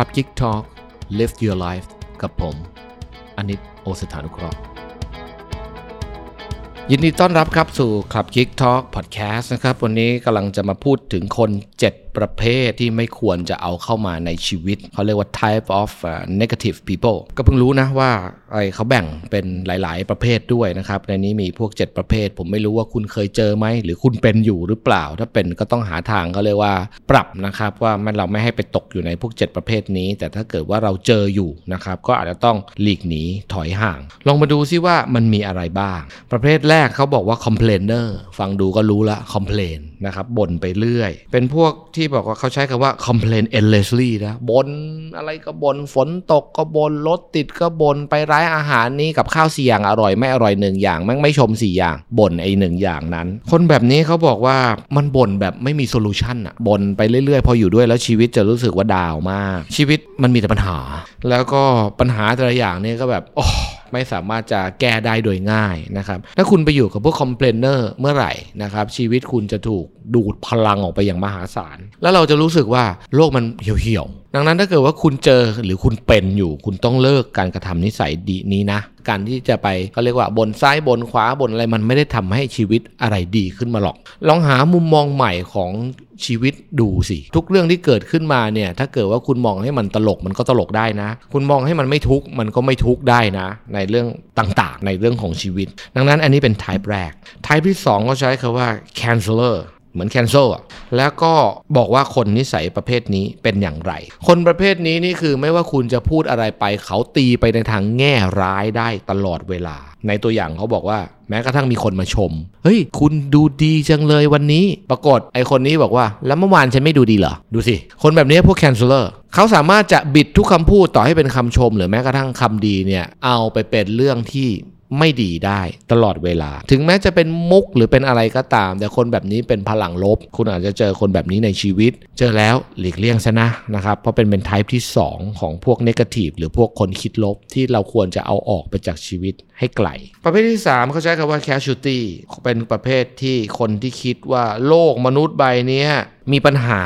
Club Geek Talk Live Your Life กับผมอนิตโอสถานุเคราะห์ยินดีต้อนรับครับสู่คลับ Geek Talk Podcast นะครับ วันนี้กำลังจะมาพูดถึงคน 7 ประเภทที่ไม่ควรจะเอาเข้ามาในชีวิต เขาเรียกว่า type of negative people ก็เพิ่งรู้นะว่าไอเขาแบ่งเป็นหลาย ๆ ประเภทด้วยนะครับ ในนี้มีพวก 7 ประเภท ผมไม่รู้ว่าคุณเคยเจอไหม หรือคุณเป็นอยู่หรือเปล่า ถ้าเป็นก็ต้องหาทางเขาเรียกว่าปรับนะครับ ว่ามันเราไม่ให้ไปตกอยู่ในพวก 7 ประเภทนี้ แต่ถ้าเกิดว่าเราเจออยู่นะครับ ก็อาจจะต้องหลีกหนีถอยห่าง ลองมาดูซิว่ามันมีอะไรบ้าง ประเภทแรกเขาบอกว่า complainer ฟังดูก็รู้ละ complain นะครับบ่นไปเรื่อย เป็นพวกที่บอกว่าเขาใช้คำว่า complain endlessly นะบ่นอะไรก็บ่นฝนตกก็บ่นรถติดก็บ่นไปร้ายอาหารนี้กับข้าวสี่อย่างอร่อยไม่อร่อยหนึ่งอย่างแม่งไม่ชมสี่อย่างบ่นไอ้หนึ่งอย่างนั้น คนแบบนี้เขาบอกว่ามันบ่นแบบไม่มี solution อะบ่นไปเรื่อยๆ พออยู่ด้วยแล้วชีวิตจะรู้สึกว่า down มาก ชีวิตมันมีแต่ปัญหา แล้วก็ปัญหาแต่ละอย่างเนี่ยก็แบบโอ้ ไม่สามารถจะแก้ได้โดยง่ายนะครับถ้าคุณไปอยู่กับพวก complainer เมื่อไหร่นะครับชีวิตคุณจะถูกดูดพลังออกไปอย่างมหาศาล แล้วเราจะรู้สึกว่าโลกมันเหี่ยวๆดังนั้นถ้าเกิดว่าคุณเจอหรือคุณเป็นอยู่ คุณต้องเลิกการกระทำนิสัยดีนี้นะ การที่จะไปเขาเรียกว่าบ่นซ้ายบ่นขวาบ่นอะไรมันไม่ได้ทำให้ชีวิตอะไรดีขึ้นมาหรอก ลองหามุมมองใหม่ของ ชีวิตดูสิ ทุกเรื่องที่เกิดขึ้นมาเนี่ย ถ้าเกิดว่าคุณมองให้มันตลกมันก็ตลกได้นะ คุณมองให้มันไม่ทุกข์มันก็ไม่ทุกข์ได้นะ ในเรื่องต่างๆ ในเรื่องของชีวิต ดังนั้นอันนี้เป็น type แรก type ที่ 2 ก็ใช้คาว่า canceller เหมือน cancel อะแล้วก็บอกว่าคนนิสัยประเภทนี้เป็นอย่างไร คนประเภทนี้นี่คือไม่ว่าคุณจะพูดอะไรไปเขาตีไปในทางแง่ร้ายได้ตลอดเวลา ในตัวอย่างเขาบอกว่าแม้กระทั่งมีคนมาชม เฮ้ย คุณดูดีจังเลยวันนี้ ปรากฏไอคนนี้บอกว่า แล้วเมื่อวานฉันไม่ดูดีเหรอ ดูสิ คนแบบนี้พวก canceller เขาสามารถจะบิดทุกคำพูดต่อให้เป็นคำชม หรือแม้กระทั่งคำดีเนี่ย เอาไปเป็นเรื่องที่ ไม่ดีได้ตลอดเวลา ถึงแม้จะเป็นมุกหรือเป็นอะไรก็ตาม แต่คนแบบนี้เป็นพลังลบ คุณอาจจะเจอคนแบบนี้ในชีวิต เจอแล้วหลีกเลี่ยงซะนะนะครับ เพราะเป็นเป็นไทป์ที่ 2 ของพวกเนกาทีฟหรือพวกคนคิดลบที่เราควรจะเอาออกไปจากชีวิตให้ไกล ประเภทที่ 3 เขาใช้คำว่า casualty เป็นประเภทที่คนที่คิดว่าโลกมนุษย์ใบนี้ มีปัญหา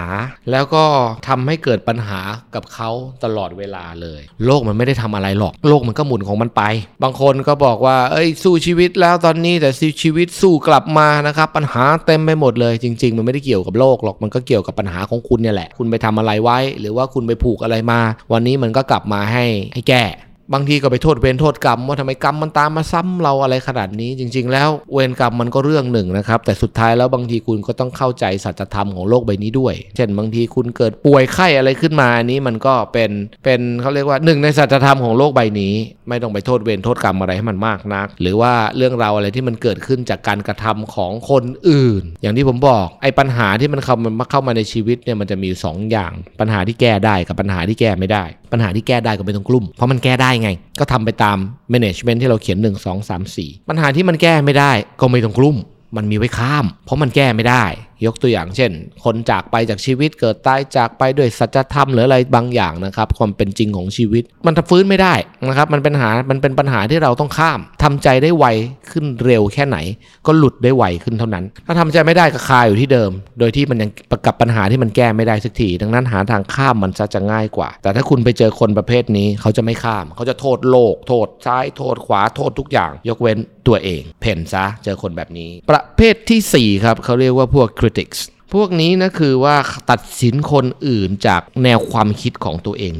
แล้วก็ทำให้เกิดปัญหากับเขาตลอดเวลาเลย โลกมันไม่ได้ทำอะไรหรอก โลกมันก็หมุนของมันไป บางคนก็บอกว่า เอ้ยสู้ชีวิตแล้วตอนนี้แต่ชีวิตสู้กลับมานะครับ ปัญหาเต็มไปหมดเลยจริง ๆ มันไม่ได้เกี่ยวกับโลกหรอกมันก็เกี่ยวกับปัญหาของคุณเนี่ยแหละ คุณไปทำอะไรไว้ หรือว่าคุณไปผูกอะไรมา วันนี้มันก็กลับมาให้ให้แก้ บางทีก็ไปโทษเวรโทษกรรมว่าทำไมกรรมมันตามมาซ้ำเราอะไรขนาดนี้ จริง ๆ แล้วเวรกรรมมันก็เรื่องหนึ่งนะครับ แต่สุดท้ายแล้วบางทีคุณก็ต้องเข้าใจสัจธรรมของโลกใบนี้ด้วย เช่นบางทีคุณเกิดป่วยไข้อะไรขึ้นมาอันนี้มันก็เป็นเป็นเขาเรียกว่าหนึ่งในสัจธรรมของโลกใบนี้ ไม่ต้องไปโทษเวรโทษกรรมอะไรให้มันมากนัก หรือว่าเรื่องราวอะไรที่มันเกิดขึ้นจากการกระทำของคนอื่น อย่างที่ผมบอกไอ้ปัญหาที่มันเข้ามันเข้ามาในชีวิตเนี่ยมันจะมีอยู่สองอย่าง ปัญหาที่แก้ได้กับปัญหาที่แก้ไม่ได้ ปัญหาที่แก้ได้ก็ไม่ต้องกลุ่มเพราะมันแก้ได้ไง ก็ทำไปตาม management ที่เราเขียน 1 2 3 4 ปัญหาที่มันแก้ไม่ได้ก็ไม่ต้องกลุ่มมันมีไว้ข้าม เพราะมันแก้ไม่ได้ ยกตัวอย่างเช่น คนจากไปจากชีวิตเกิดตายจากไปด้วยสัจธรรมหรืออะไรบางอย่างนะครับ ความเป็นจริงของชีวิต มันฟื้นไม่ได้นะครับ มันเป็นหามันเป็นปัญหาที่เราต้องข้ามทำใจได้ไวขึ้นเร็วแค่ไหน ก็หลุดได้ไวขึ้นเท่านั้น ถ้าทำใจไม่ได้ก็คาอยู่ที่เดิม โดยที่มันยังประกับปัญหาที่มันแก้ไม่ได้สักทีดังนั้นหาทางข้ามมันซะจะง่ายกว่า แต่ถ้าคุณไปเจอคนประเภทนี้เขาจะไม่ข้าม เขาจะโทษโลก โทษซ้ายโทษขวาโทษทุกอย่าง ยกเว้นตัวเอง เพ่นซะเจอคนแบบนี้ ประเภทที่ 4 ครับเขาเรียกว่าพวก critics พวกนี้นะคือว่าตัดสินคนอื่นจากแนวความคิดของตัวเอง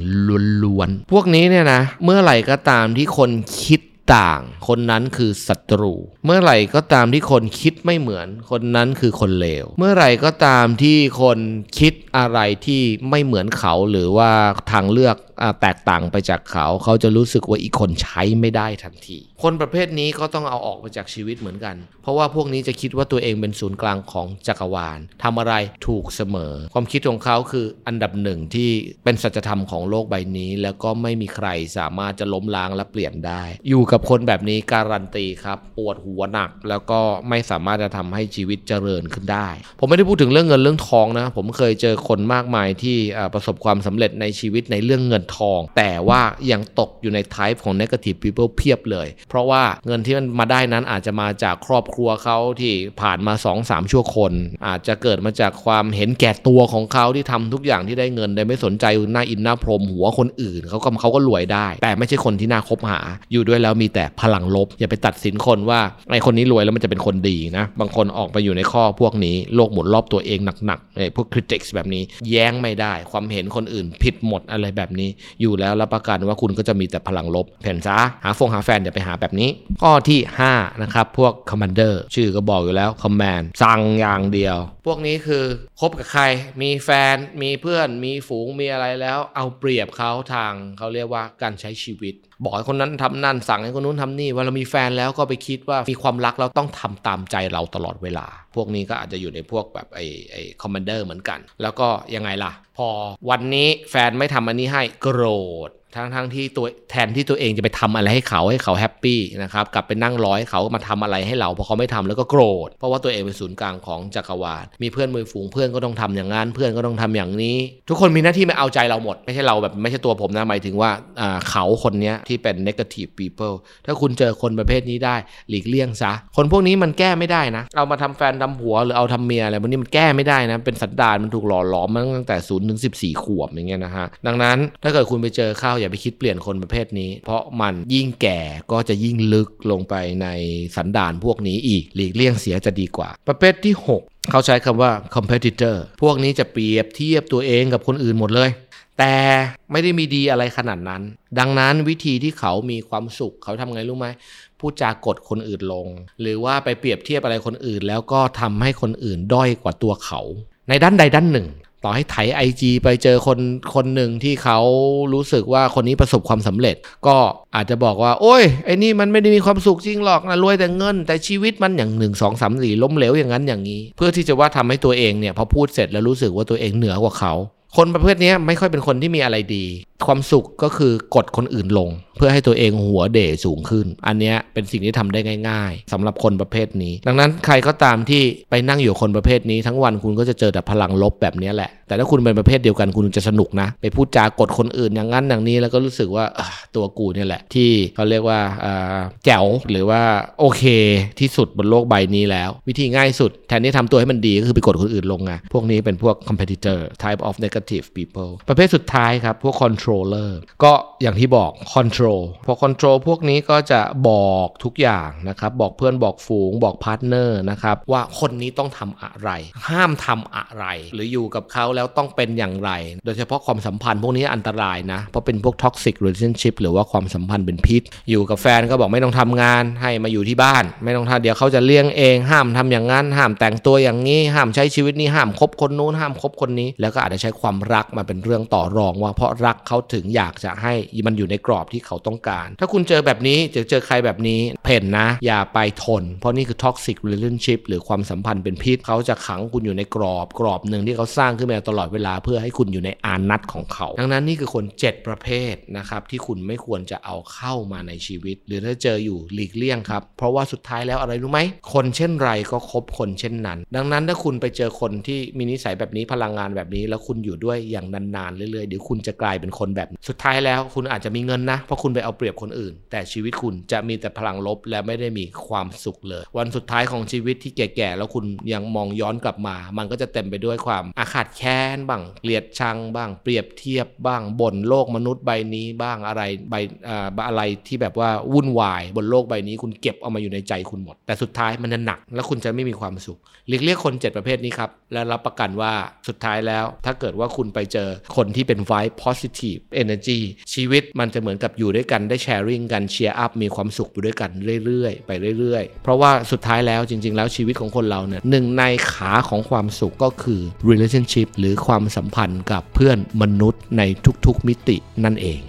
ล้วนๆ พวกนี้เนี่ยนะ เมื่อไหร่ก็ตามที่คนคิดต่าง คนนั้นคือศัตรู เมื่อไหร่ก็ตามที่คนคิดไม่เหมือน คนนั้นคือคนเลว เมื่อไหร่ก็ตามที่คนคิดอะไรที่ไม่เหมือนเขาหรือว่าทางเลือก แตกต่างไปจากเขา เขาจะรู้สึกว่าอีกคนใช้ไม่ได้ทันที คนประเภทนี้ก็ต้องเอาออกไปจากชีวิตเหมือนกัน เพราะว่าพวกนี้จะคิดว่าตัวเองเป็นศูนย์กลางของจักรวาลทำอะไรถูกเสมอ ความคิดของเขาคืออันดับหนึ่งที่เป็นสัจธรรมของโลกใบนี้ แล้วก็ไม่มีใครสามารถจะล้มล้างและเปลี่ยนได้ อยู่กับคนแบบนี้การันตีครับ ปวดหัวหนักแล้วก็ไม่สามารถจะทำให้ชีวิตเจริญขึ้นได้ ผมไม่ได้พูดถึงเรื่องเงินเรื่องทองนะ ผมเคยเจอคนมากมายที่ประสบความสำเร็จในชีวิตในเรื่องเงินทอง แต่ว่ายังตกอยู่ใน type ของ negative people เพียบเลย เพราะว่าเงินที่มันมาได้นั้นอาจจะมาจากครอบครัวเขาที่ผ่านมา 2-3 ชั่วคน อาจจะเกิดมาจากความเห็นแก่ตัวของเขาที่ทำทุกอย่างที่ได้เงินโดยไม่สนใจหน้าอินหน้าพรมหัวคนอื่นเขาก็เขาก็รวยได้ แต่ไม่ใช่คนที่น่าคบหา อยู่ด้วยแล้วมีแต่พลังลบ อย่าไปตัดสินคนว่าไอ้คนนี้รวยแล้วมันจะเป็นคนดีนะบางคนออกไปอยู่ในข้อพวกนี้โลกหมุนรอบตัวเองหนักๆไอ้พวกคริติกส์แบบนี้แย้งไม่ได้ ความเห็นคนอื่นผิดหมดอะไรแบบนี้อยู่แล้วรับประกันว่าคุณก็จะมีแต่พลังลบเห็นซะหาฟงหาแฟนอย่าไปหาแบบนี้ ข้อที่5นะครับพวกคอมมานเดอร์ชื่อก็บอกอยู่แล้วคอมมานสั่งอย่างเดียว พวกนี้คือคบกับใคร มีแฟนมีเพื่อนมีฝูงมีอะไรแล้ว เอาเปรียบเขาทางเขาเรียกว่าการใช้ชีวิต บอกให้คนนั้นทำนั่นสั่งให้คนนู้นทำนี่ว่าเรามีแฟนแล้วก็ไปคิดว่ามีความรักเราต้องทำตามใจเราตลอดเวลา พวกนี้ก็อาจจะอยู่ในพวกแบบไอ้ไอ้ commander เหมือนกัน แล้วก็ยังไงล่ะ พอวันนี้แฟนไม่ทำอันนี้ให้โกรธ ทั้งทั้งที่ตัวแทนที่ตัวเองจะไปทำอะไรให้เขาให้เขา happy นะครับกลับไปนั่งรอให้เขามาทำอะไรให้เราพอเขาไม่ทำแล้วก็โกรธ เพราะว่าตัวเองเป็นศูนย์กลางของจักรวาลมีเพื่อนมีฝูงเพื่อนก็ต้องทำอย่างนั้นเพื่อนก็ต้องทำอย่างนี้ ทุกคนมีหน้าที่มาเอาใจเราหมด ไม่ใช่เราแบบไม่ใช่ตัวผมนะหมายถึงว่าเขาคนนี้ที่เป็น negative people ถ้าคุณเจอคนประเภทนี้ได้หลีกเลี่ยงซะ คนพวกนี้มันแก้ไม่ได้นะเอามาทำแฟนทำผัวหรือเอาทำเมียอะไรพวกนี้มันแก้ไม่ได้นะเป็นสันดานมันถูกหล่อหลอมมาตั้งแต่ศูนย์ถึงสิบสี่ขวบอย่างเงี้ยนะฮะดังนั้นถ้าเกิดคุณไปเจอเข้าอย่าไปคิดเปลี่ยนคนประเภทนี้ เพราะมันยิ่งแก่ก็จะยิ่งลึกลงไปในสันดานพวกนี้อีกหลีกเลี่ยงเสียจะดีกว่า ประเภทที่ 6 เขาใช้คำว่า competitor พวกนี้จะเปรียบเทียบตัวเองกับคนอื่นหมดเลยแต่ไม่ได้มีดีอะไรขนาดนั้น ดังนั้นวิธีที่เขามีความสุขเขาทำไงรู้ไหมพูดจากดคนอื่นลง หรือว่าไปเปรียบเทียบอะไรคนอื่น แล้วก็ทำให้คนอื่นด้อยกว่าตัวเขา ในด้านใดด้านหนึ่ง ต่อให้ไถไอจีไปเจอคนคนหนึ่งที่เขารู้สึกว่าคนนี้ประสบความสำเร็จ ก็อาจจะบอกว่า โอ้ยไอ้นี่มันไม่ได้มีความสุขจริงหรอกนะรวยแต่เงิน แต่ชีวิตมันอย่างหนึ่งสองสามสี่ล้มเหลวอย่างนั้นอย่างนี้ เพื่อที่จะว่าทำให้ตัวเองเนี่ยพอพูดเสร็จแล้วรู้สึกว่าตัวเองเหนือกว่าเขา คนประเภทนี้ไม่ค่อยเป็นคนที่มีอะไรดี ความสุขก็คือกดคนอื่นลง เพื่อให้ตัวเองหัวเด่สูงขึ้น อันนี้เป็นสิ่งที่ทำได้ง่าย ๆสำหรับคนประเภทนี้ ดังนั้นใครก็ตามที่ไปนั่งอยู่คนประเภทนี้ ทั้งวันคุณก็จะเจอแต่พลังลบแบบนี้แหละ แต่ถ้าคุณเป็นประเภทเดียวกันคุณจะสนุกนะ ไปพูดจากดคนอื่นอย่างนั้นอย่างนี้แล้วก็รู้สึกว่าตัวกูเนี่ยแหละ ที่เขาเรียกว่าแจ๋วหรือว่าโอเคที่สุดบนโลกใบนี้แล้ว วิธีง่ายสุด แทนที่ทำตัวให้มันดีก็คือไปกดคนอื่นลงไงพวกนี้เป็นพวก competitor type of negative people ประเภทสุดท้ายครับพวก control controller ก็อย่างที่บอก control พอ control พวกนี้ก็จะบอกทุกอย่างนะครับ บอกเพื่อนบอกฝูงบอก partner นะครับ ว่าคนนี้ต้องทำอะไร ห้ามทำอะไร หรืออยู่กับเขาแล้วต้องเป็นอย่างไร โดยเฉพาะความสัมพันธ์พวกนี้อันตรายนะ เพราะเป็นพวก toxic relationship หรือว่าความสัมพันธ์เป็นพิษ อยู่กับแฟนก็บอกไม่ต้องทำงาน ให้มาอยู่ที่บ้าน ไม่ต้องทำเดี๋ยวเขาจะเลี้ยงเอง ห้ามทำอย่างนั้น ห้ามแต่งตัวอย่างนี้ ห้ามใช้ชีวิตนี้ ห้ามคบคนนู้น ห้ามคบคนนี้ แล้วก็อาจจะใช้ความรักมาเป็นเรื่องต่อรองว่าเพราะรักเขาถึงอยากจะให้มันอยู่ในกรอบที่เขาต้องการ ถ้าคุณเจอแบบนี้จอเจอใครแบบนี้เพ่นนะ อย่าไปทน เพราะนี่คือ toxic relationship หรือความสัมพันธ์เป็นพิษเขาจะขังคุณอยู่ในกรอบกรอบหนึ่งที่เขาสร้างขึ้นมาตลอดเวลาเพื่อให้คุณอยู่ในอานัตของเขา ดังนั้นนี่คือคน 7 ประเภทนะครับที่คุณไม่ควรจะเอาเข้ามาในชีวิต หรือถ้าเจออยู่หลีกเลี่ยงครับ เพราะว่าสุดท้ายแล้วอะไรรู้ไหมคนเช่นไรก็คบคนเช่นนั้น ดังนั้นถ้าคุณไปเจอคนที่มีนิสัยแบบนี้พลังงานแบบนี้ แล้วคุณอยู่ด้วยอย่างนานๆเรื่อยๆเดี๋ยวคุณจะกลายเป็นคนแบบสุดท้ายแล้วคุณอาจจะมีเงินนะ เพราะคุณไปเอาเปรียบคนอื่น แต่ชีวิตคุณจะมีแต่พลังลบและไม่ได้มีความสุขเลย วันสุดท้ายของชีวิตที่แก่ๆแล้วคุณยังมองย้อนกลับมา มันก็จะเต็มไปด้วยความอาฆาตแค้นบ้างเกลียดชังบ้างเปรียบเทียบบ้างบ่นโลกมนุษย์ใบนี้บ้างอะไรใบอ่าอะไรที่แบบว่าวุ่นวาย บนโลกใบนี้ คุณเก็บเอามาอยู่ในใจคุณหมด แต่สุดท้ายมันจะหนัก แล้วคุณจะไม่มีความสุขเรียกเรียกคน 7 ประเภทนี้ครับและรับประกันว่าสุดท้ายแล้ว ถ้าเกิดว่าคุณไปเจอคนที่เป็น vibe positive energy ชีวิตมันจะเหมือนกับอยู่ด้วยกันได้แชร์ริ่งกันเชียร์อัพมีความสุขไปด้วยกันเรื่อยๆ ไปเรื่อยๆ เพราะว่าสุดท้ายแล้วจริง ๆ แล้วชีวิตของคนเราเนี่ยหนึ่งในขาของความสุขก็คือ relationship หรือความสัมพันธ์กับเพื่อนมนุษย์ในทุกๆมิตินั่นเอง